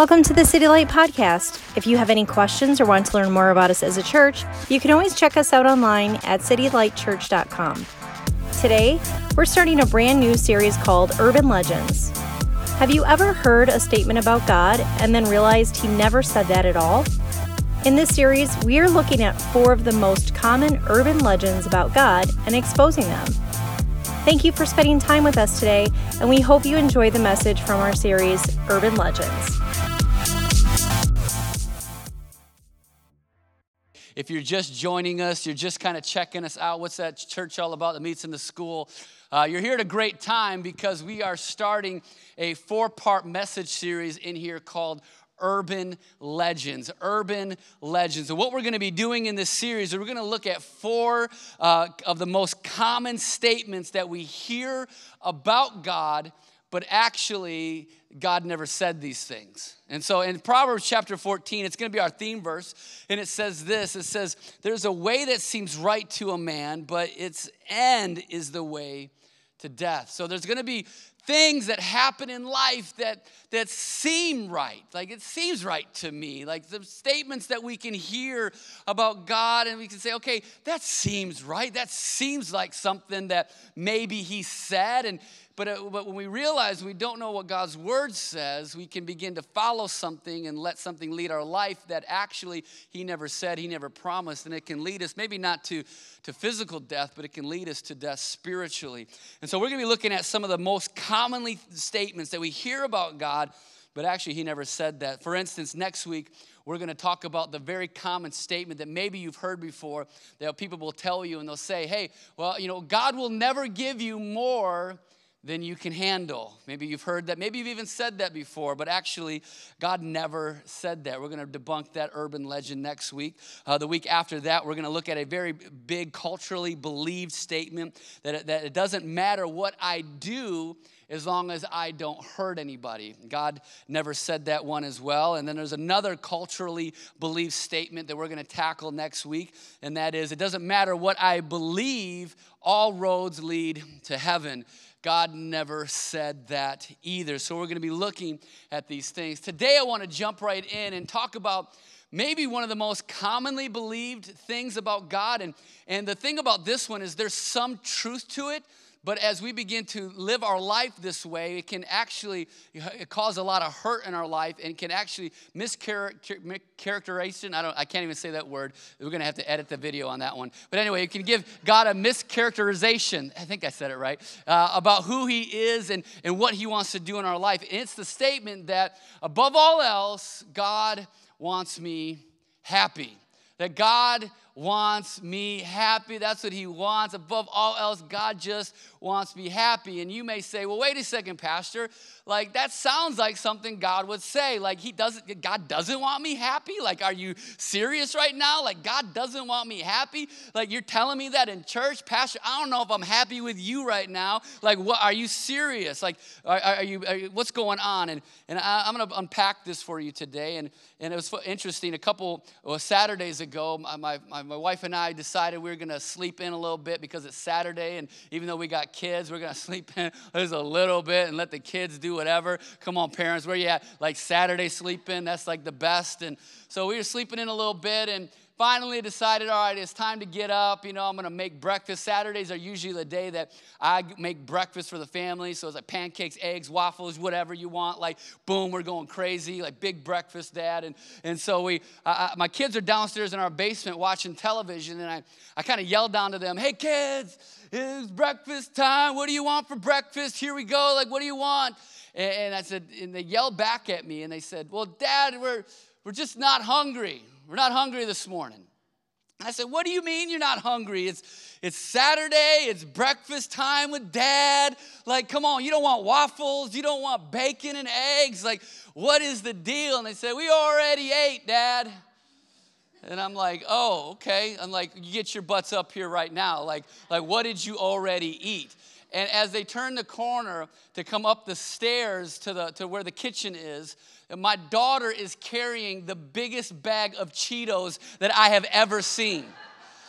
Welcome to the City Light Podcast. If you have any questions or want to learn more about us as a church, you can always check us out online at citylightchurch.com. Today, we're starting a brand new series called Urban Legends. Have you ever heard a statement about God and then realized He never said that at all? In this series, we are looking at four of the most common urban legends about God and exposing them. Thank you for spending time with us today, and we hope you enjoy the message from our series, Urban Legends. If you're just joining us, you're just kind of checking us out, what's that church all about that meets in the school? Uh, you're here at a great time because we are starting a four part message series in here called urban legends. Urban legends. And what we're going to be doing in this series is we're going to look at four uh, of the most common statements that we hear about God, but actually, God never said these things. And so in Proverbs chapter 14, it's going to be our theme verse, and it says this it says, There's a way that seems right to a man, but its end is the way to death. So there's going to be things that happen in life that that seem right like it seems right to me like the statements that we can hear about god and we can say okay that seems right that seems like something that maybe he said and but, uh, but when we realize we don't know what God's word says, we can begin to follow something and let something lead our life that actually He never said, He never promised. And it can lead us, maybe not to, to physical death, but it can lead us to death spiritually. And so we're going to be looking at some of the most commonly statements that we hear about God, but actually He never said that. For instance, next week, we're going to talk about the very common statement that maybe you've heard before that people will tell you and they'll say, hey, well, you know, God will never give you more than you can handle. Maybe you've heard that. Maybe you've even said that before, but actually, God never said that. We're going to debunk that urban legend next week. Uh, the week after that, we're going to look at a very big culturally believed statement that, that it doesn't matter what I do as long as I don't hurt anybody. God never said that one as well. And then there's another culturally believed statement that we're going to tackle next week, and that is it doesn't matter what I believe, all roads lead to heaven. God never said that either. So we're going to be looking at these things. Today, I want to jump right in and talk about maybe one of the most commonly believed things about God. And, and the thing about this one is there's some truth to it, but as we begin to live our life this way, it can actually cause a lot of hurt in our life and can actually mischaracterization. I don't. I can't even say that word. We're going to have to edit the video on that one. But anyway, it can give God a mischaracterization. I think I said it right uh, about who He is and and what He wants to do in our life. And it's the statement that above all else, God wants me happy. That God wants me happy. That's what he wants. Above all else, God just wants me happy. And you may say, well, wait a second, Pastor. Like that sounds like something God would say. Like he doesn't, God doesn't want me happy. Like, are you serious right now? Like God doesn't want me happy. Like you're telling me that in church, Pastor. I don't know if I'm happy with you right now. Like, what? Are you serious? Like, are, are, you, are you, What's going on? And and I, am going to unpack this for you today. And and it was interesting. A couple well, Saturdays ago, my, my, my wife and I decided we were going to sleep in a little bit because it's Saturday. And even though we got kids, we're going to sleep in just a little bit and let the kids do whatever. Come on, parents, where you at? Like Saturday sleeping, that's like the best. And so we were sleeping in a little bit. And finally decided, all right, it's time to get up. You know, I'm going to make breakfast. Saturdays are usually the day that I make breakfast for the family. So it's like pancakes, eggs, waffles, whatever you want. Like, boom, we're going crazy. Like, big breakfast, Dad. And, and so we, I, my kids are downstairs in our basement watching television. And I, I kind of yelled down to them, hey, kids, it's breakfast time. What do you want for breakfast? Here we go. Like, what do you want? And, and I said, and they yelled back at me and they said, well, Dad, we're, we're just not hungry. We're not hungry this morning. I said, What do you mean you're not hungry? It's, it's Saturday, it's breakfast time with dad. Like, come on, you don't want waffles, you don't want bacon and eggs. Like, what is the deal? And they said, We already ate, dad. And I'm like, Oh, okay. I'm like, You get your butts up here right now. Like, like what did you already eat? And as they turn the corner to come up the stairs to, the, to where the kitchen is, my daughter is carrying the biggest bag of Cheetos that I have ever seen.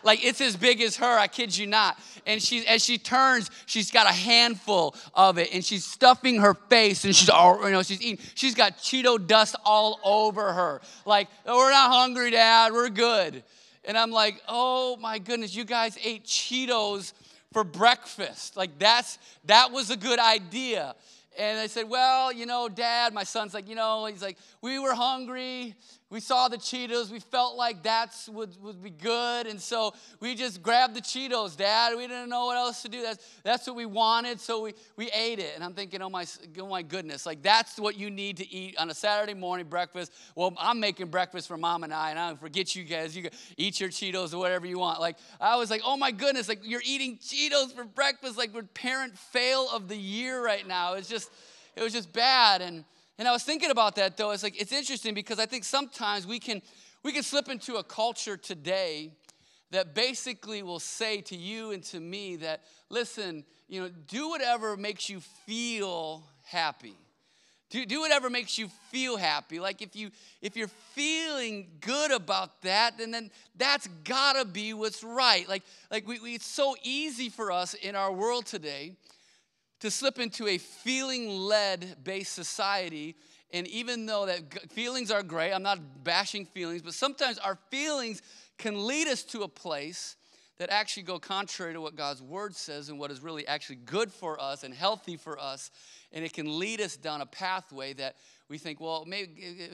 like it's as big as her, I kid you not. And she, as she turns, she's got a handful of it and she's stuffing her face and she's, all, you know, she's eating. She's got Cheeto dust all over her. Like, we're not hungry, Dad, we're good. And I'm like, oh my goodness, you guys ate Cheetos for breakfast. Like that's that was a good idea. And I said, Well, you know, dad, my son's like, you know, he's like, we were hungry we saw the Cheetos. We felt like that's would, would be good. And so we just grabbed the Cheetos, Dad. We didn't know what else to do. That's, that's what we wanted. So we, we ate it. And I'm thinking, oh my, oh my goodness, like that's what you need to eat on a Saturday morning breakfast. Well, I'm making breakfast for mom and I, and I forget you guys. You eat your Cheetos or whatever you want. Like I was like, oh my goodness, like you're eating Cheetos for breakfast, like we're parent fail of the year right now. It's just, it was just bad. And and I was thinking about that though. It's like it's interesting because I think sometimes we can we can slip into a culture today that basically will say to you and to me that listen, you know, do whatever makes you feel happy. Do, do whatever makes you feel happy. Like if you if you're feeling good about that, then then that's gotta be what's right. Like like we, we it's so easy for us in our world today to slip into a feeling led based society. And even though that feelings are great, I'm not bashing feelings, but sometimes our feelings can lead us to a place that actually go contrary to what God's word says and what is really actually good for us and healthy for us. And it can lead us down a pathway that we think, well, maybe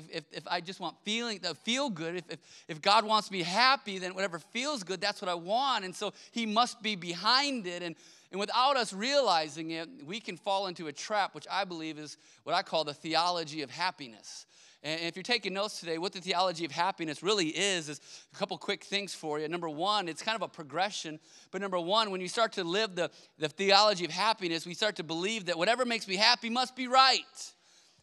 if, if, I just want feeling, to feel good, if, if, if God wants me happy, then whatever feels good, that's what I want. And so he must be behind it. And and without us realizing it, we can fall into a trap, which I believe is what I call the theology of happiness. And if you're taking notes today, what the theology of happiness really is, is a couple quick things for you. Number one, it's kind of a progression. But number one, when you start to live the, the theology of happiness, we start to believe that whatever makes me happy must be right.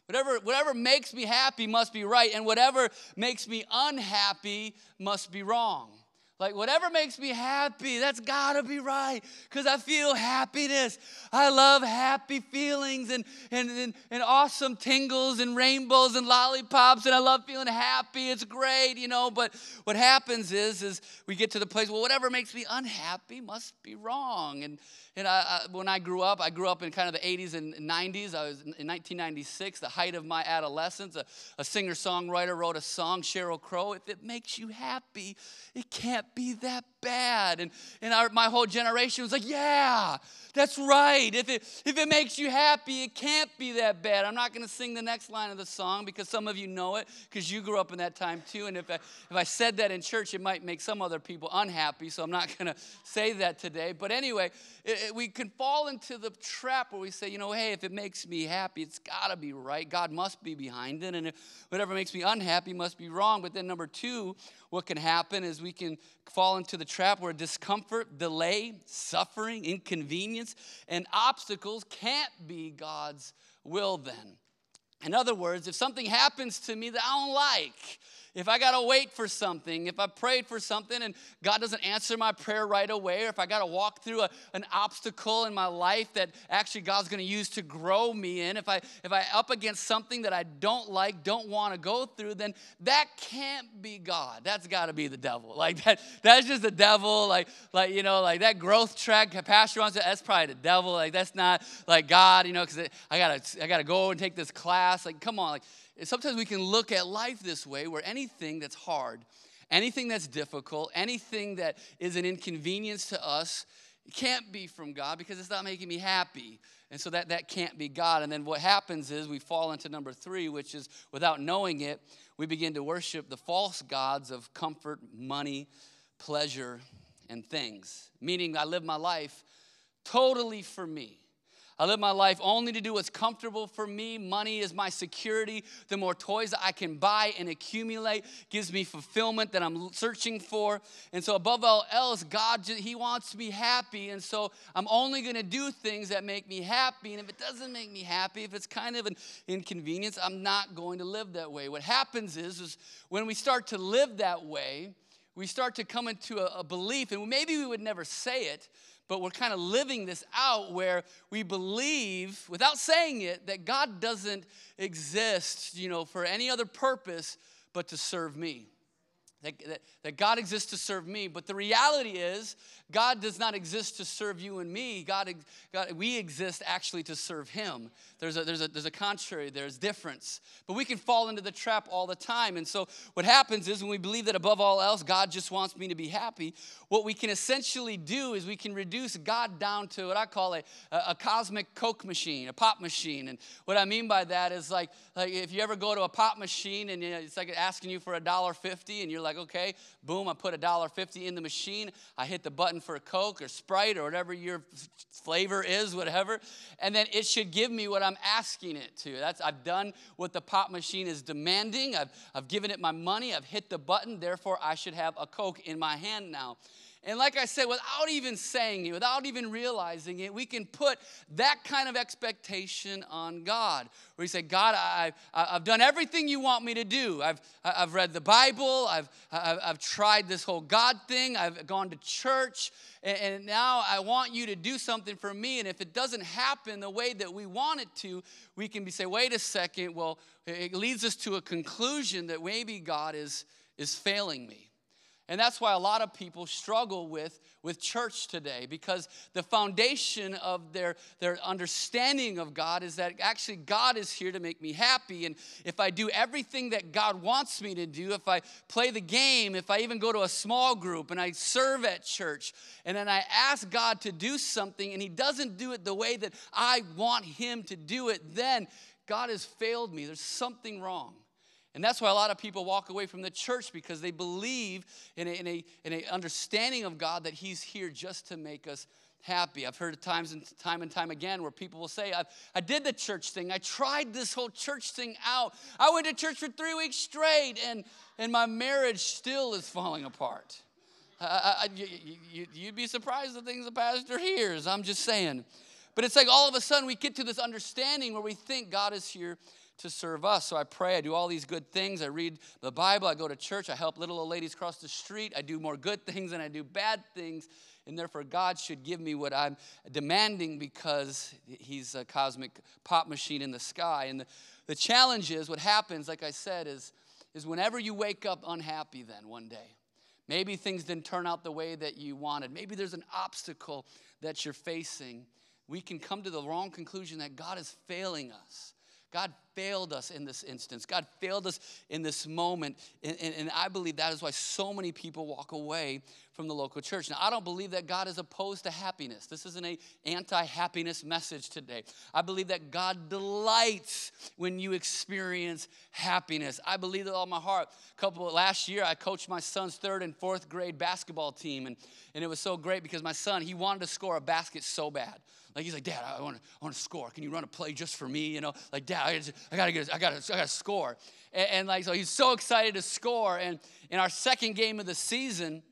Whatever, whatever makes me happy must be right, and whatever makes me unhappy must be wrong. Like, whatever makes me happy, that's gotta be right, because I feel happiness. I love happy feelings and, and, and, and, awesome tingles and rainbows and lollipops, and I love feeling happy. It's great, you know. But what happens is, is we get to the place, well, whatever makes me unhappy must be wrong. And, and I, I, when I grew up, I grew up in kind of the 80s and 90s. I was in 1996, the height of my adolescence. A, a singer songwriter wrote a song, Sheryl Crow. If it makes you happy, it can't be that bad. And, and our, my whole generation was like, yeah, that's right. If it, if it makes you happy, it can't be that bad. I'm not going to sing the next line of the song because some of you know it because you grew up in that time too. And if I, if I said that in church, it might make some other people unhappy. So I'm not going to say that today. But anyway, it, it, we can fall into the trap where we say, you know, hey, if it makes me happy, it's got to be right. God must be behind it. And if whatever makes me unhappy must be wrong. But then number two, what can happen is we can fall into the trap where discomfort, delay, suffering, inconvenience, and obstacles can't be God's will then. In other words, if something happens to me that I don't like, if I got to wait for something, if I prayed for something and God doesn't answer my prayer right away, or if I got to walk through a, an obstacle in my life that actually God's to use to grow me in, if I if I up against something that I don't like, don't want to go through, then that can't be God. That's got to be the devil. Like that that's just the devil. Like like you know like that growth track pastor wants to. That's probably the devil. Like that's not like God. You know because I gotta I gotta go and take this class. Like come on like sometimes we can look at life this way where anything that's hard, anything that's difficult, anything that is an inconvenience to us can't be from God because it's not making me happy. And so that, that can't be God. And then what happens is we fall into number three, which is without knowing it, we begin to worship the false gods of comfort, money, pleasure, and things. Meaning, I live my life totally for me. I live my life only to do what's comfortable for me. Money is my security. The more toys I can buy and accumulate gives me fulfillment that I'm searching for. And so, above all else, God, He wants me happy. And so, I'm only going to do things that make me happy. And if it doesn't make me happy, if it's kind of an inconvenience, I'm not going to live that way. What happens is, is when we start to live that way, we start to come into a, a belief, and maybe we would never say it, but we're kind of living this out where we believe, without saying it, that God doesn't exist, you know, for any other purpose but to serve me. that, that, that, God exists to serve me. But the reality is, God does not exist to serve you and me. God, God we exist actually to serve Him. There's a, there's, a, there's a contrary, there's difference. But we can fall into the trap all the time. And so what happens is when we believe that above all else, God just wants me to be happy, what we can essentially do is we can reduce God down to what I call a, a, cosmic Coke machine, a pop machine. And what I mean by that is like, like if you ever go to a pop machine and you know, it's like asking you for a dollar fifty and you're like, okay, boom, I put a dollar fifty in the machine. I hit the button for a Coke or Sprite or whatever your flavor is, whatever. And then it should give me what I'm asking it to. That's I've done what the pop machine is demanding. I've, I've given it my money. I've hit the button. Therefore, I should have a Coke in my hand now. And like I said, without even saying it, without even realizing it, we can put that kind of expectation on God. Where you say, God, I, have done everything you want me to do. I've, I've read the Bible, I've, I've tried this whole God thing, I've gone to church, and, and now I want you to do something for me. And if it doesn't happen the way that we want it to, we can be say, wait a second, well, it leads us to a conclusion that maybe God is, is failing me. And that's why a lot of people struggle with, with church today because the foundation of their, their understanding of God is that actually God is here to make me happy. And if I do everything that God wants me to do, if I play the game, if I even go to a small group and I serve at church, and then I ask God to do something and He doesn't do it the way that I want Him to do it, then God has failed me. There's something wrong. And that's why a lot of people walk away from the church because they believe in an in a, in a understanding of God that He's here just to make us happy. I've heard it times and time and time again where people will say, I, I did the church thing. I tried this whole church thing out. I went to church for three weeks straight, and, and my marriage still is falling apart. I, I, you, you'd be surprised the things the pastor hears. I'm just saying. But it's like all of a sudden we get to this understanding where we think God is here to serve us. So I pray, I do all these good things. I read the Bible, I go to church, I help little old ladies cross the street, I do more good things than I do bad things. And therefore, God should give me what I'm demanding because He's a cosmic pop machine in the sky. And the, the challenge is what happens, like I said, is, is whenever you wake up unhappy, then one day, maybe things didn't turn out the way that you wanted, maybe there's an obstacle that you're facing, we can come to the wrong conclusion that God is failing us God failed us in this instance. God failed us in this moment. And, and, and, I believe that is why so many people walk away from the local church. Now, I don't believe that God is opposed to happiness. This isn't an anti happiness message today. I believe that God delights when you experience happiness. I believe that all my heart. A couple last year, I coached my son's third and fourth grade basketball team. And, and it was so great because my son, he wanted to score a basket so bad. Like he's like, Dad, I want to, I want to score. Can you run a play just for me? You know, like Dad, I, just, I gotta get, I gotta, I gotta score. And, and like so, he's so excited to score. And in our second game of the season,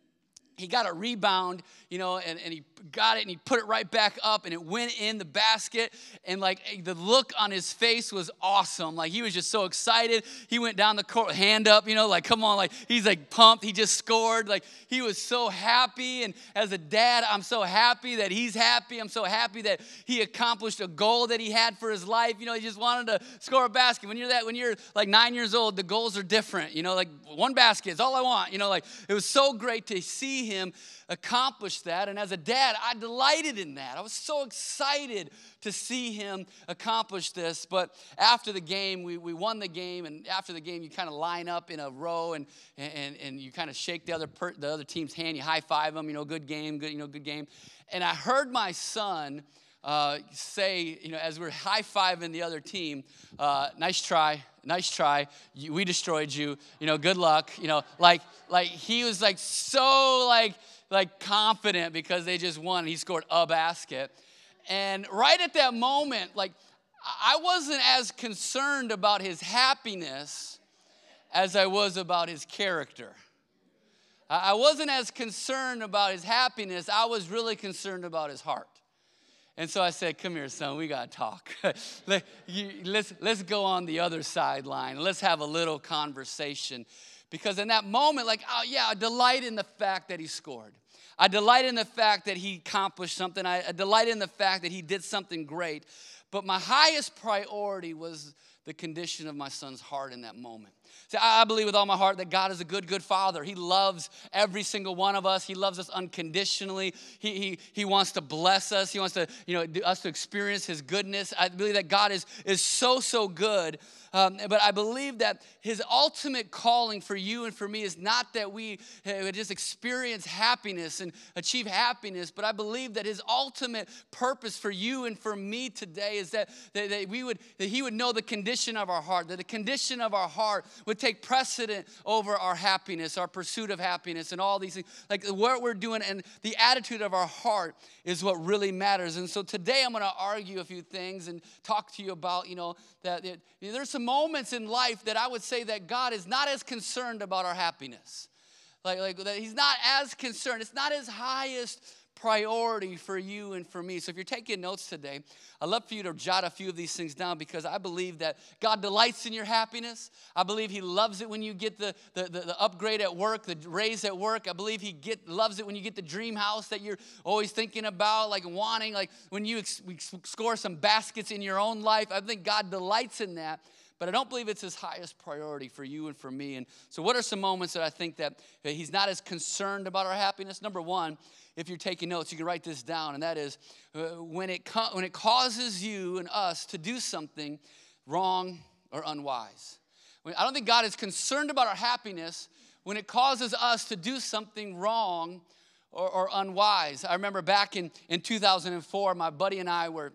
he got a rebound, you know, and, and he got it and he put it right back up and it went in the basket. And like eh, the look on his face was awesome. Like he was just so excited. He went down the court, hand up, you know, like, come on, like he's like pumped. He just scored. Like he was so happy. And as a dad, I'm so happy that he's happy. I'm so happy that he accomplished a goal that he had for his life. You know, he just wanted to score a basket. When you're that, when you're like nine years old, the goals are different. You know, like one basket is all I want. You know, like it was so great to see him accomplish that. And as a dad, I delighted in that. I was so excited to see him accomplish this. But after the game, we, we won the game. And after the game, you kind of line up in a row and, and, and you kind of shake the other, per, the other team's hand. You high five them, you know, good game, good, you know, good game. And I heard my son uh, say, you know, as we're high fiving the other team, uh, nice try, nice try. We destroyed you. You know, good luck. You know, like, like he was like so like, like confident because they just won. He scored a basket, and right at that moment, like, I wasn't as concerned about his happiness as I was about his character. I wasn't as concerned about his happiness. I was really concerned about his heart. And so I said, Come here, son, we got to talk. Let, us let's go on the other sideline. Let's have a little conversation. Because in that moment, like, oh, yeah, I delight in the fact that he scored. I delight in the fact that he accomplished something. I, I delight in the fact that he did something great. But my highest priority was the condition of my son's heart in that moment. See, I believe with all my heart that God is a good, good father. He loves every single one of us. He loves us unconditionally. He, he, he wants to bless us. He wants to, you know, us to experience his goodness. I believe that God is, is so, so good um, but I believe that his ultimate calling for you and for me is not that we uh, just experience happiness and achieve happiness, but I believe that his ultimate purpose for you and for me today is that, that, that we would that he would know the condition of our heart, that the condition of our heart would take precedent over our happiness, our pursuit of happiness, and all these things. Like what we're doing and the attitude of our heart is what really matters. And so today I'm going to argue a few things and talk to you about, you know, that it, there's some moments in life that I would say that God is not as concerned about our happiness. Like, like that He's not as concerned. It's not His highest priority for you and for me. So if you're taking notes today, I'd love for you to jot a few of these things down because I believe that God delights in your happiness. I believe He loves it when you get the, the, the, the upgrade at work, the raise at work. I believe He get, loves it when you get the dream house that you're always thinking about, like wanting, like when you ex- score some baskets in your own life. I think God delights in that but I don't believe it's his highest priority for you and for me. And so, what are some moments that I think that he's not as concerned about our happiness? Number one, if you're taking notes, you can write this down, and that is uh, when, it when it causes you and us to do something wrong or unwise. I don't think God is concerned about our happiness when it causes us to do something wrong or, or unwise. I remember back in, in 2004, my buddy and I were,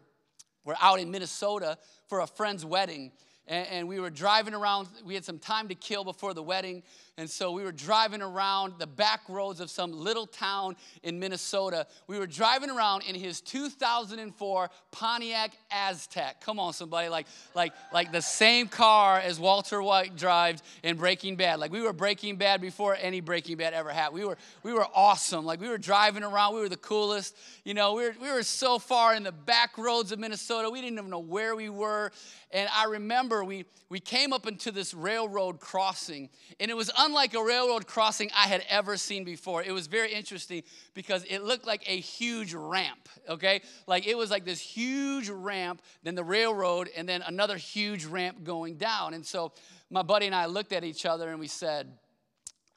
were out in Minnesota for a friend's wedding and, and, we were driving around. We had some time to kill before the wedding, and so we were driving around the back roads of some little town in Minnesota. We were driving around in his 2004 Pontiac Aztek. Come on, somebody, like like like the same car as Walter White drives in Breaking Bad. Like we were Breaking Bad before any Breaking Bad ever had. We were we were awesome. Like we were driving around. We were the coolest. You know, we were we were so far in the back roads of Minnesota. We didn't even know where we were. And I remember we, we came up into this railroad crossing, and it was unlike a railroad crossing I had ever seen before. It was very interesting because it looked like a huge ramp, okay? Like it was like this huge ramp, then the railroad, and then another huge ramp going down. And so my buddy and I looked at each other and we said,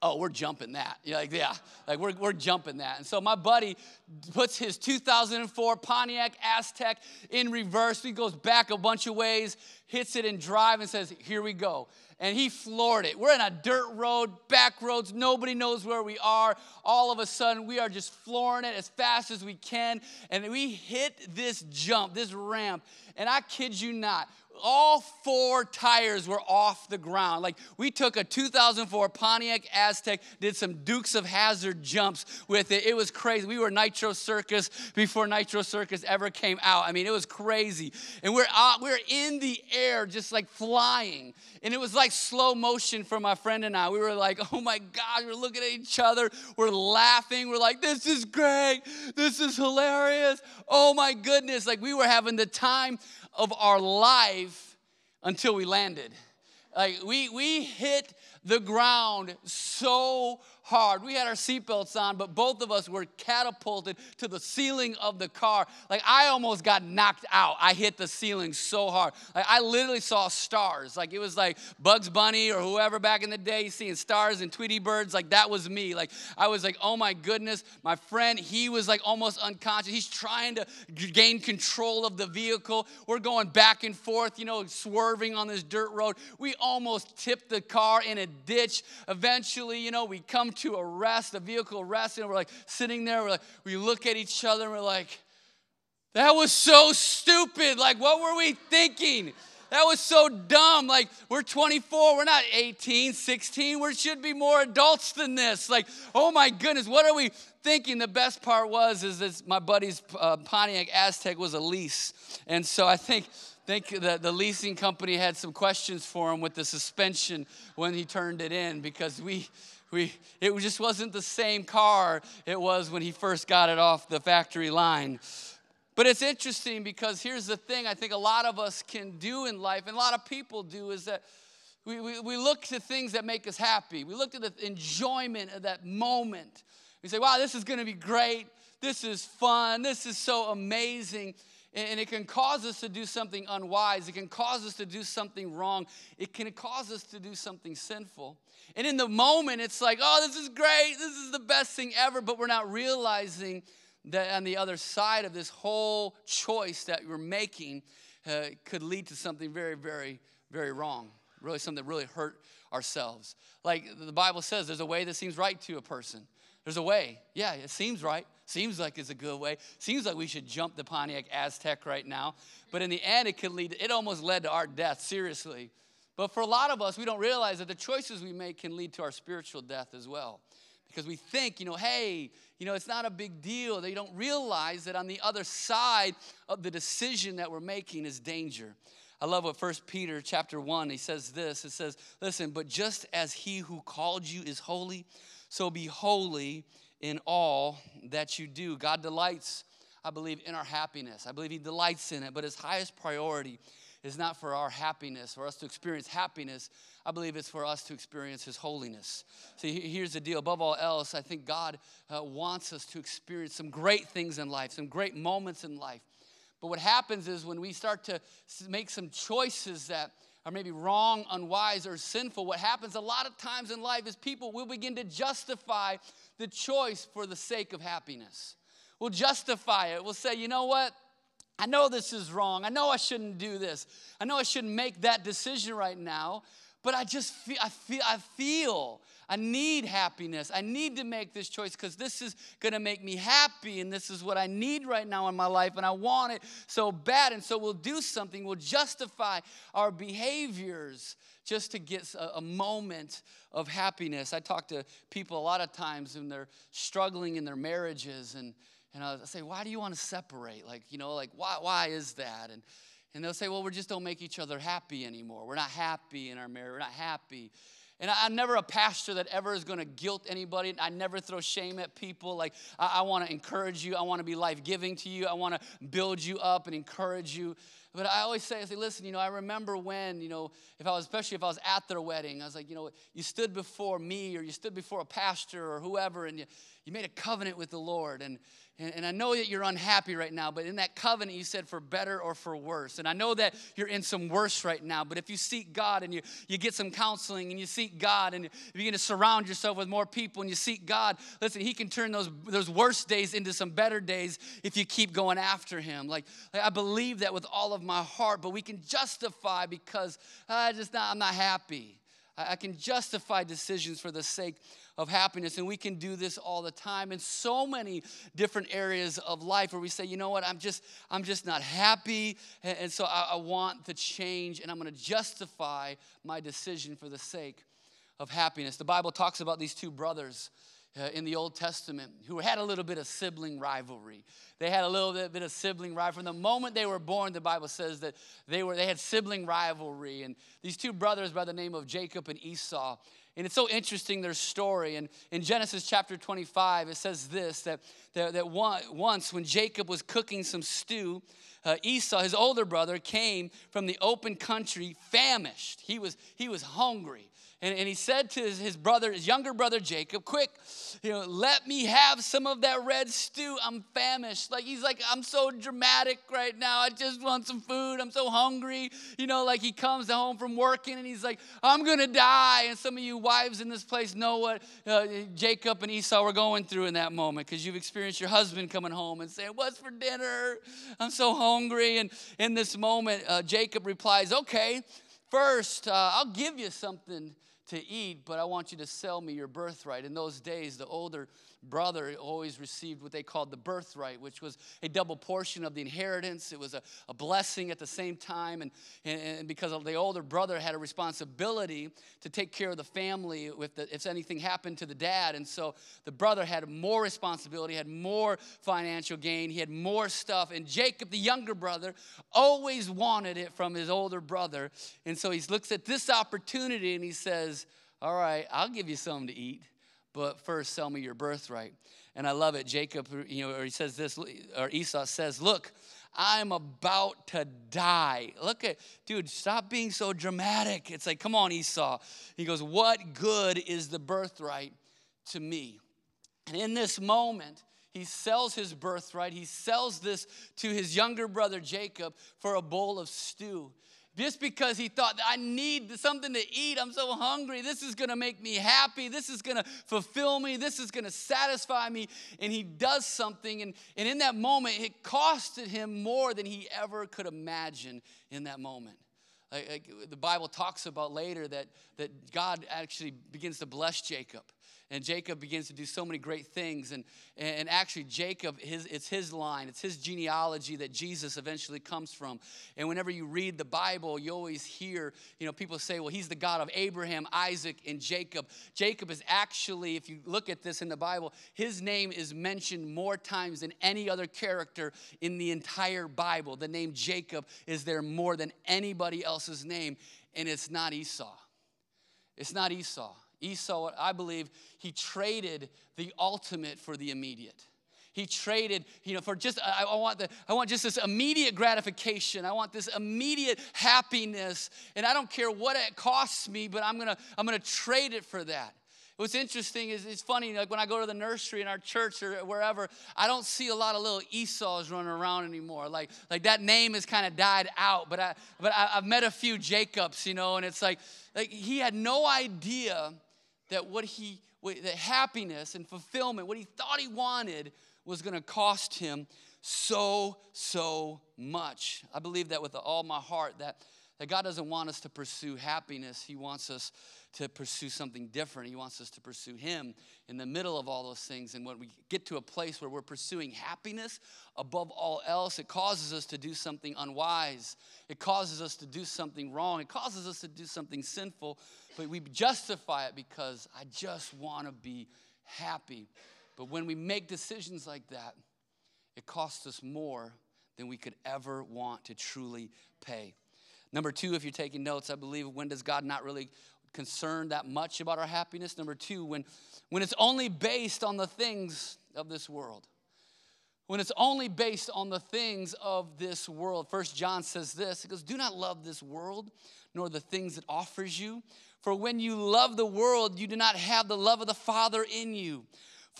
oh, we're jumping that. You're like, yeah, like we're, we're jumping that. And so my buddy puts his 2004 Pontiac Aztek in reverse. He goes back a bunch of ways, hits it in drive, and says, here we go. And he floored it. We're in a dirt road, back roads. Nobody knows where we are. All of a sudden, we are just flooring it as fast as we can. And we hit this jump, this ramp. And I kid you not, all four tires were off the ground. Like we took a 2004 Pontiac Aztek, did some Dukes of Hazzard jumps with it. It was crazy. We were Nitro Circus before Nitro Circus ever came out. I mean, it was crazy. And we're out, we're in the air, just like flying. And it was like slow motion for my friend and I. We were like, oh my God, we're looking at each other. We're laughing. We're like, this is great. This is hilarious. Oh my goodness. Like we were having the time of our life until we landed. Like we we hit the ground so hard. We had our seatbelts on, but both of us were catapulted to the ceiling of the car. Like I almost got knocked out. I hit the ceiling so hard. Like I literally saw stars. Like it was like Bugs Bunny or whoever back in the day seeing stars and Tweety birds. Like that was me. Like I was like, oh my goodness. My friend, he was like almost unconscious. He's trying to gain control of the vehicle. We're going back and forth, you know, swerving on this dirt road. We almost tipped the car in a ditch. Eventually, you know, we come to a rest, a vehicle rest, and we're like sitting there, we're like, we look at each other and we're like, that was so stupid. Like, what were we thinking? That was so dumb. Like, we're 24, we're not 18, 16. We should be more adults than this. Like, oh my goodness, what are we thinking? The best part was, is that my buddy's uh, Pontiac Aztek was a lease. And so I think think the, the leasing company had some questions for him with the suspension when he turned it in because we we, it just wasn't the same car it was when he first got it off the factory line. But it's interesting because here's the thing I think a lot of us can do in life, and a lot of people do, is that we, we, we look to things that make us happy. We look at the enjoyment of that moment. We say, wow, this is going to be great. This is fun. This is so amazing. And it can cause us to do something unwise. It can cause us to do something wrong. It can cause us to do something sinful. And in the moment, it's like, oh, this is great. This is the best thing ever. But we're not realizing that on the other side of this whole choice that we're making uh, could lead to something very, very, very wrong. Really, something that really hurt ourselves. Like the Bible says, there's a way that seems right to a person. There's a way. Yeah, it seems right. Seems like it's a good way. Seems like we should jump the Pontiac Aztek right now. But in the end, it could lead, it almost led to our death, seriously. But for a lot of us, we don't realize that the choices we make can lead to our spiritual death as well. Because we think, you know, hey, you know, it's not a big deal. They don't realize that on the other side of the decision that we're making is danger. I love what First Peter chapter 1, he says this. It says, listen, but just as he who called you is holy, so be holy in all that you do. God delights, I believe, in our happiness. I believe He delights in it, but His highest priority is not for our happiness, for us to experience happiness. I believe it's for us to experience His holiness. See, here's the deal. Above all else, I think God uh, wants us to experience some great things in life, some great moments in life. But what happens is when we start to make some choices that are maybe wrong, unwise, or sinful, what happens a lot of times in life is people will begin to justify the choice for the sake of happiness. We'll justify it. We'll say, you know what? I know this is wrong. I know I shouldn't do this. I know I shouldn't make that decision right now, but I just feel, I feel, I feel I need happiness. I need to make this choice because this is going to make me happy and this is what I need right now in my life and I want it so bad. And so we'll do something, we'll justify our behaviors just to get a, a moment of happiness. I talk to people a lot of times when they're struggling in their marriages and and I say, why do you want to separate? Like, you know, like why why is that? And and they'll say, well, we just don't make each other happy anymore. We're not happy in our marriage. We're not happy. And I'm never a pastor that ever is going to guilt anybody. I never throw shame at people. Like, I, I want to encourage you. I want to be life giving to you. I want to build you up and encourage you. But I always say, I say, listen, you know, I remember when, you know, if I was, especially if I was at their wedding, I was like, you know, you stood before me or you stood before a pastor or whoever and you, you made a covenant with the Lord. And, and, and I know that you're unhappy right now, but in that covenant, you said for better or for worse. And I know that you're in some worse right now, but if you seek God and you, you get some counseling and you seek God and you begin to surround yourself with more people and you seek God, listen, He can turn those, those worst days into some better days if you keep going after Him. Like, like I believe that with all of my heart, but we can justify because I just not, I'm not happy. I, can justify decisions for the sake of happiness. And we can do this all the time in so many different areas of life where we say, you know what, I'm just, I'm just not happy. And, and so I, I want to change and I'm going to justify my decision for the sake of happiness. The Bible talks about these two brothers. Uh, in the Old Testament who had a little bit of sibling rivalry. They had a little bit, of sibling rivalry. From the moment they were born, the Bible says that they, were, they had sibling rivalry. And these two brothers by the name of Jacob and Esau, and it's so interesting, their story. And in Genesis chapter 25, it says this that, that, that one, once when Jacob was cooking some stew, uh, Esau, his older brother, came from the open country famished. He was, he was hungry. And, and he said to his, his brother, his younger brother Jacob, quick, you know, let me have some of that red stew. I'm famished. Like he's like, I'm so dramatic right now. I just want some food. I'm so hungry. You know, like he comes home from working and he's like, I'm gonna die. And some of you wives in this place know what uh, Jacob and Esau were going through in that moment because you've experienced your husband coming home and saying, What's for dinner? I'm so hungry. And in this moment, uh, Jacob replies, Okay, first, uh, I'll give you something to eat, but I want you to sell me your birthright. In those days, the older brother always received what they called the birthright, which was a double portion of the inheritance. It was a, a blessing at the same time. And, and, because the older brother had a responsibility to take care of the family with the, if anything happened to the dad. And so the brother had more responsibility, had more financial gain, he had more stuff. And Jacob, the younger brother, always wanted it from his older brother. And so he looks at this opportunity and he says, All right, I'll give you something to eat but first sell me your birthright. And I love it. Jacob, you know, or he says this, or Esau says, Look, I'm about to die. Look at, dude, stop being so dramatic. It's like, come on, Esau. He goes, What good is the birthright to me? And in this moment, he sells his birthright. He sells this to his younger brother Jacob for a bowl of stew. Just because he thought, I need something to eat. I'm so hungry. This is going to make me happy. This is going to fulfill me. This is going to satisfy me. And he does something. And, and in that moment, it costed him more than he ever could imagine in that moment. Like, like the Bible talks about later that, that God actually begins to bless Jacob and Jacob begins to do so many great things. And, and actually, Jacob, his, it's his line, it's his genealogy that Jesus eventually comes from. And whenever you read the Bible, you always hear, you know, people say, well, he's the God of Abraham, Isaac, and Jacob. Jacob is actually, if you look at this in the Bible, his name is mentioned more times than any other character in the entire Bible. The name Jacob is there more than anybody else's name, and it's not Esau. It's not Esau. Esau, I believe, he traded the ultimate for the immediate. He traded, you know, for just I, I, want the I want just this immediate gratification. I want this immediate happiness, and I don't care what it costs me, but I'm gonna I'm gonna trade it for that. What's interesting is it's funny, like when I go to the nursery in our church or wherever, I don't see a lot of little Esau's running around anymore. Like, like that name has kind of died out. But I but I, I've met a few Jacobs, you know, and it's like like he had no idea that what he, that happiness and fulfillment, what he thought he wanted, was going to cost him so, so much. I believe that with all my heart that, that God doesn't want us to pursue happiness. He wants us to pursue something different. He wants us to pursue Him in the middle of all those things. And when we get to a place where we're pursuing happiness above all else, it causes us to do something unwise. It causes us to do something wrong. It causes us to do something sinful, but we justify it because I just want to be happy. But when we make decisions like that, it costs us more than we could ever want to truly pay. Number two, if you're taking notes, I believe when does God not really concerned that much about our happiness. Number two, when, when it's only based on the things of this world. When it's only based on the things of this world. First John says this. He goes, Do not love this world, nor the things it offers you. For when you love the world, you do not have the love of the Father in you.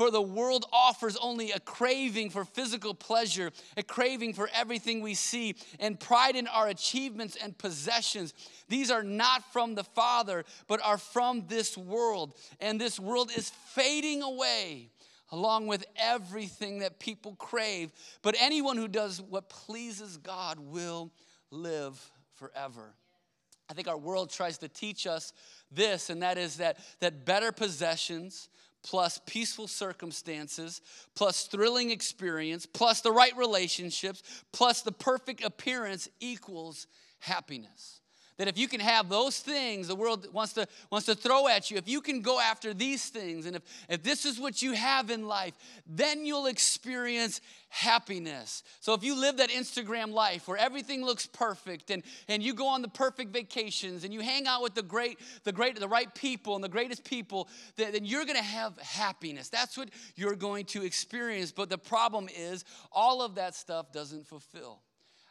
For the world offers only a craving for physical pleasure, a craving for everything we see, and pride in our achievements and possessions. These are not from the Father, but are from this world. And this world is fading away along with everything that people crave. But anyone who does what pleases God will live forever. I think our world tries to teach us this, and that is that, that better possessions, plus peaceful circumstances, plus thrilling experience, plus the right relationships, plus the perfect appearance equals happiness. That if you can have those things the world wants to, wants to throw at you, if you can go after these things, and if, if this is what you have in life, then you'll experience happiness. So if you live that Instagram life where everything looks perfect and, and you go on the perfect vacations and you hang out with the great, the great, the right people and the greatest people, then, then you're gonna have happiness. That's what you're going to experience. But the problem is all of that stuff doesn't fulfill.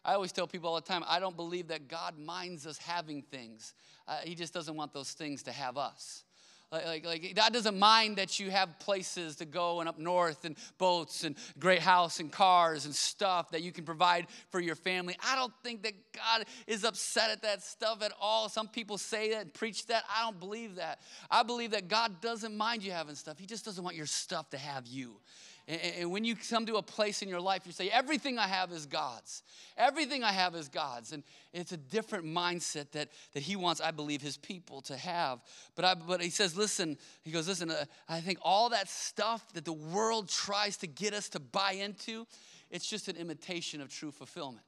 I always tell people all the time, I don't believe that God minds us having things. Uh, he just doesn't want those things to have us. Like, like, like, God doesn't mind that you have places to go and up north and boats and great house and cars and stuff that you can provide for your family. I don't think that God is upset at that stuff at all. Some people say that and preach that. I don't believe that. I believe that God doesn't mind you having stuff. He just doesn't want your stuff to have you. And, when you come to a place in your life, you say, Everything I have is God's. Everything I have is God's. And it's a different mindset that, that He wants, I believe, His people to have. But, I, but He says, Listen, He goes, Listen, uh, I think all that stuff that the world tries to get us to buy into, it's just an imitation of true fulfillment.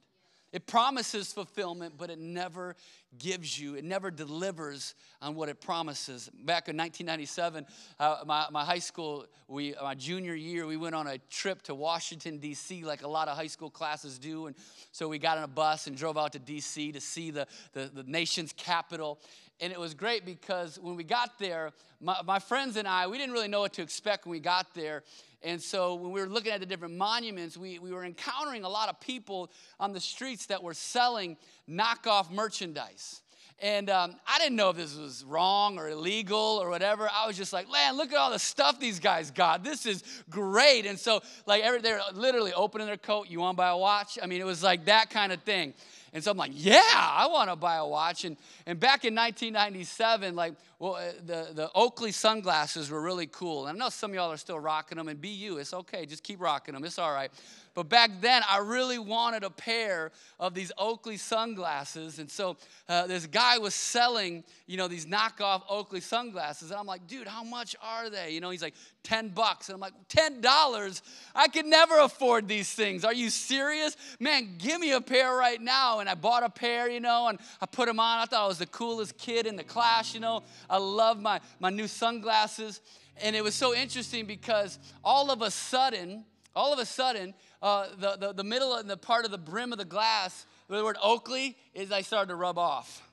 It promises fulfillment, but it never gives you, it never delivers on what it promises. Back in 1997, uh, my, my high school, we, my junior year, we went on a trip to Washington, D.C., like a lot of high school classes do. And so we got on a bus and drove out to D.C. to see the, the, the nation's capital. And it was great because when we got there, my, my friends and I, we didn't really know what to expect when we got there. And so when we were looking at the different monuments, we, we were encountering a lot of people on the streets that were selling knockoff merchandise. And um, I didn't know if this was wrong or illegal or whatever. I was just like, man, look at all the stuff these guys got. This is great. And so, like, every, they're literally opening their coat. You want to buy a watch? I mean, it was like that kind of thing. And so I'm like, yeah, I want to buy a watch. And, and back in 1997, like, well, uh, the, the Oakley sunglasses were really cool. And I know some of y'all are still rocking them, and be you, it's okay. Just keep rocking them, it's all right. But back then, I really wanted a pair of these Oakley sunglasses. And so uh, this guy was selling, you know, these knockoff Oakley sunglasses. And I'm like, dude, how much are they? You know, he's like, 10 bucks. And I'm like, $10? I could never afford these things. Are you serious? Man, give me a pair right now. And I bought a pair, you know, and I put them on. I thought I was the coolest kid in the class, you know. I love my, my new sunglasses. And it was so interesting because all of a sudden, all of a sudden, uh, the, the, the middle and the part of the brim of the glass, the word Oakley, is I started to rub off.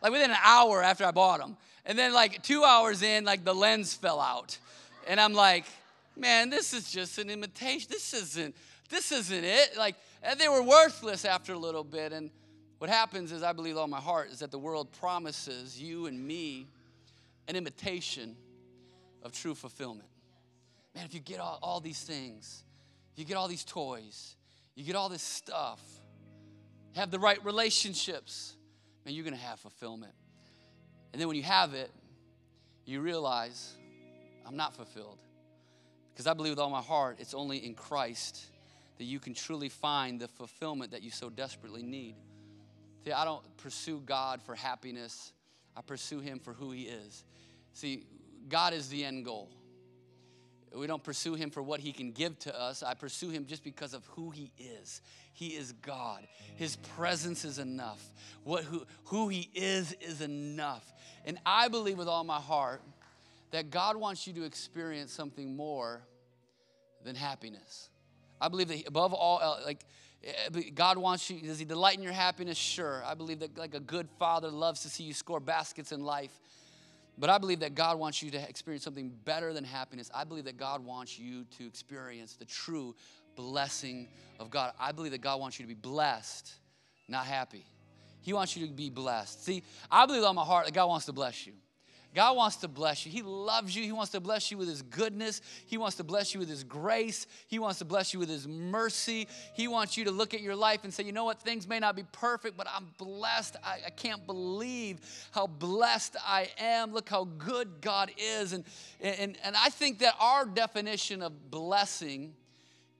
Like within an hour after I bought them. And then like two hours in, like the lens fell out. And I'm like, man, this is just an imitation. This isn't, this isn't it. Like, and they were worthless after a little bit. And what happens is, I believe all my heart, is that the world promises you and me an imitation of true fulfillment. Man, if you get all, all these things, you get all these toys, you get all this stuff, have the right relationships, man, you're gonna have fulfillment. And then when you have it, you realize, I'm not fulfilled. Because I believe with all my heart, it's only in Christ that you can truly find the fulfillment that you so desperately need. See, I don't pursue God for happiness, I pursue Him for who He is. See, God is the end goal. We don't pursue him for what he can give to us. I pursue him just because of who he is. He is God. His presence is enough. What, who, who he is is enough. And I believe with all my heart that God wants you to experience something more than happiness. I believe that above all, like, Eh, God wants you, does He delight in your happiness? Sure. I believe that, like a good father loves to see you score baskets in life. But I believe that God wants you to experience something better than happiness. I believe that God wants you to experience the true blessing of God. I believe that God wants you to be blessed, not happy. He wants you to be blessed. See, I believe on my heart that God wants to bless you. God wants to bless you. He loves you. He wants to bless you with His goodness. He wants to bless you with His grace. He wants to bless you with His mercy. He wants you to look at your life and say, you know what, things may not be perfect, but I'm blessed. I, I can't believe how blessed I am. Look how good God is. And, and, and I think that our definition of blessing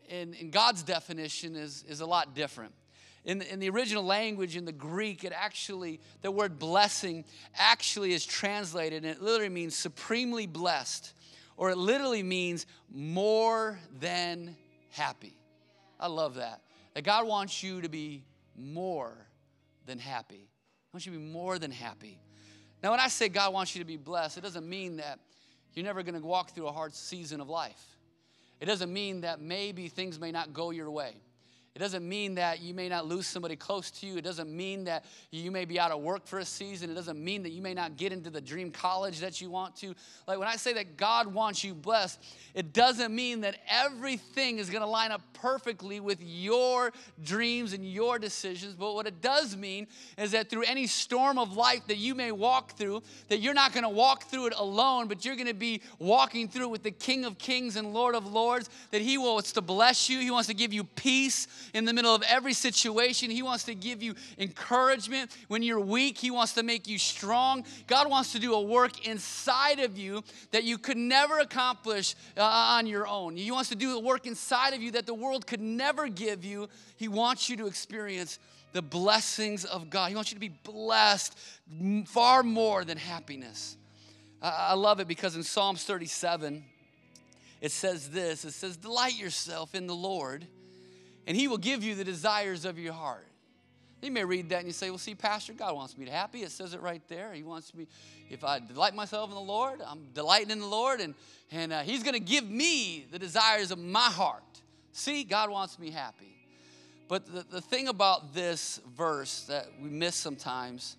and, and God's definition is, is a lot different. In the, in the original language, in the Greek, it actually, the word blessing actually is translated, and it literally means supremely blessed, or it literally means more than happy. I love that. That God wants you to be more than happy. He wants you to be more than happy. Now, when I say God wants you to be blessed, it doesn't mean that you're never going to walk through a hard season of life. It doesn't mean that maybe things may not go your way. It doesn't mean that you may not lose somebody close to you. It doesn't mean that you may be out of work for a season. It doesn't mean that you may not get into the dream college that you want to. Like when I say that God wants you blessed, it doesn't mean that everything is going to line up perfectly with your dreams and your decisions. But what it does mean is that through any storm of life that you may walk through, that you're not going to walk through it alone, but you're going to be walking through it with the King of Kings and Lord of Lords, that He wants to bless you. He wants to give you peace in the middle of every situation. He wants to give you encouragement. When you're weak, He wants to make you strong. God wants to do a work inside of you that you could never accomplish uh, on your own. He wants to do a work inside of you that the world could never give you. He wants you to experience the blessings of God. He wants you to be blessed far more than happiness. I love it because in Psalms 37, it says this it says, Delight yourself in the Lord and He will give you the desires of your heart. You may read that and you say, Well, see, Pastor, God wants me to happy. It says it right there. He wants me, if I delight myself in the Lord, I'm delighting in the Lord, and, and uh, He's going to give me the desires of my heart. See, God wants me happy. But the, the thing about this verse that we miss sometimes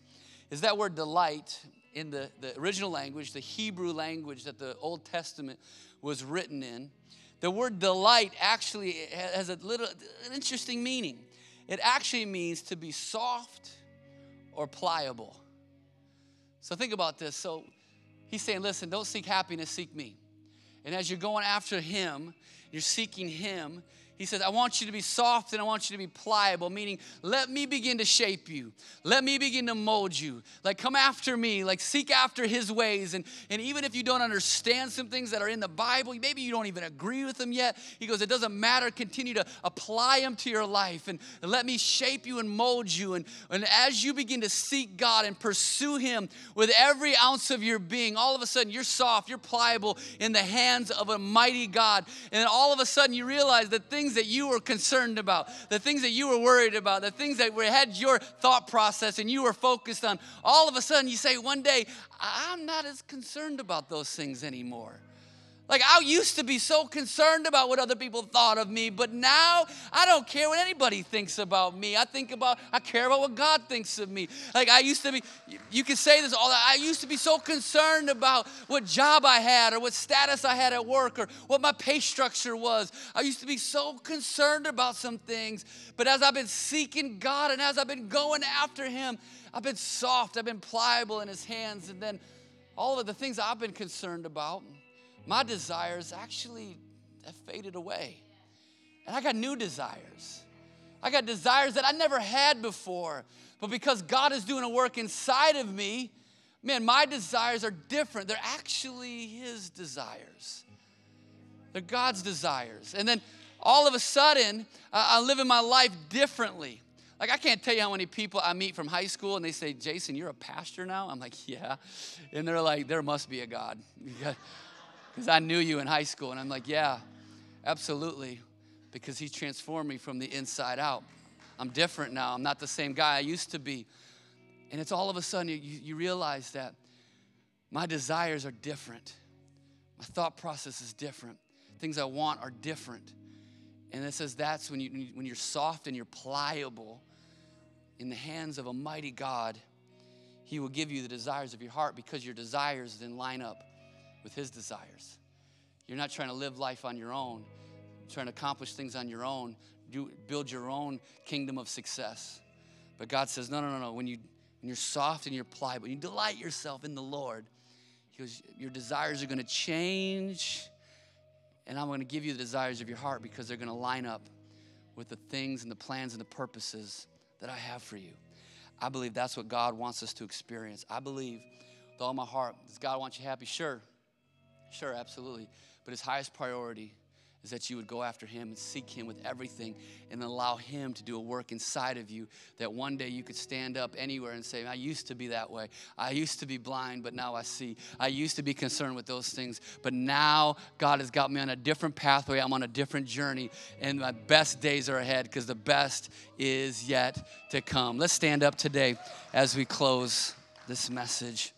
is that word delight in the, the original language, the Hebrew language that the Old Testament was written in the word delight actually has a little an interesting meaning. It actually means to be soft or pliable. So think about this. So he's saying, listen, don't seek happiness, seek me. And as you're going after him, you're seeking him, he says, I want you to be soft and I want you to be pliable, meaning let me begin to shape you. Let me begin to mold you. Like, come after me, like, seek after his ways. And, and even if you don't understand some things that are in the Bible, maybe you don't even agree with them yet, he goes, It doesn't matter. Continue to apply them to your life and, let me shape you and mold you. And, and as you begin to seek God and pursue him with every ounce of your being, all of a sudden you're soft, you're pliable in the hands of a mighty God. And all of a sudden you realize that things things that you were concerned about, the things that you were worried about, the things that had your thought process and you were focused on, all of a sudden you say, one day, I'm not as concerned about those things anymore. Like, I used to be so concerned about what other people thought of me, but now I don't care what anybody thinks about me. I think about, I care about what God thinks of me. Like, I used to be, you can say this all, I used to be so concerned about what job I had or what status I had at work or what my pay structure was. I used to be so concerned about some things, but as I've been seeking God and as I've been going after Him, I've been soft, I've been pliable in His hands, and then all of the things I've been concerned about my desires actually have faded away. And I got new desires. I got desires that I never had before. But because God is doing a work inside of me, man, my desires are different. They're actually His desires, they're God's desires. And then all of a sudden, I'm living my life differently. Like, I can't tell you how many people I meet from high school and they say, Jason, you're a pastor now? I'm like, yeah. And they're like, there must be a God. because I knew you in high school. And I'm like, yeah, absolutely, because he transformed me from the inside out. I'm different now. I'm not the same guy I used to be. And it's all of a sudden you, you realize that my desires are different. My thought process is different. Things I want are different. And it says that's when, you, when you're soft and you're pliable in the hands of a mighty God, He will give you the desires of your heart because your desires then line up with His desires. You're not trying to live life on your own, trying to accomplish things on your own, do, build your own kingdom of success. But God says, no, no, no, no. When, you, when you're soft and you're pliable, you delight yourself in the Lord, He goes, your desires are going to change, and I'm going to give you the desires of your heart because they're going to line up with the things and the plans and the purposes that I have for you. I believe that's what God wants us to experience. I believe with all my heart, does God want you happy? Sure. Sure, absolutely. But his highest priority is that you would go after him and seek him with everything and allow him to do a work inside of you that one day you could stand up anywhere and say, I used to be that way. I used to be blind, but now I see. I used to be concerned with those things, but now God has got me on a different pathway. I'm on a different journey, and my best days are ahead because the best is yet to come. Let's stand up today as we close this message.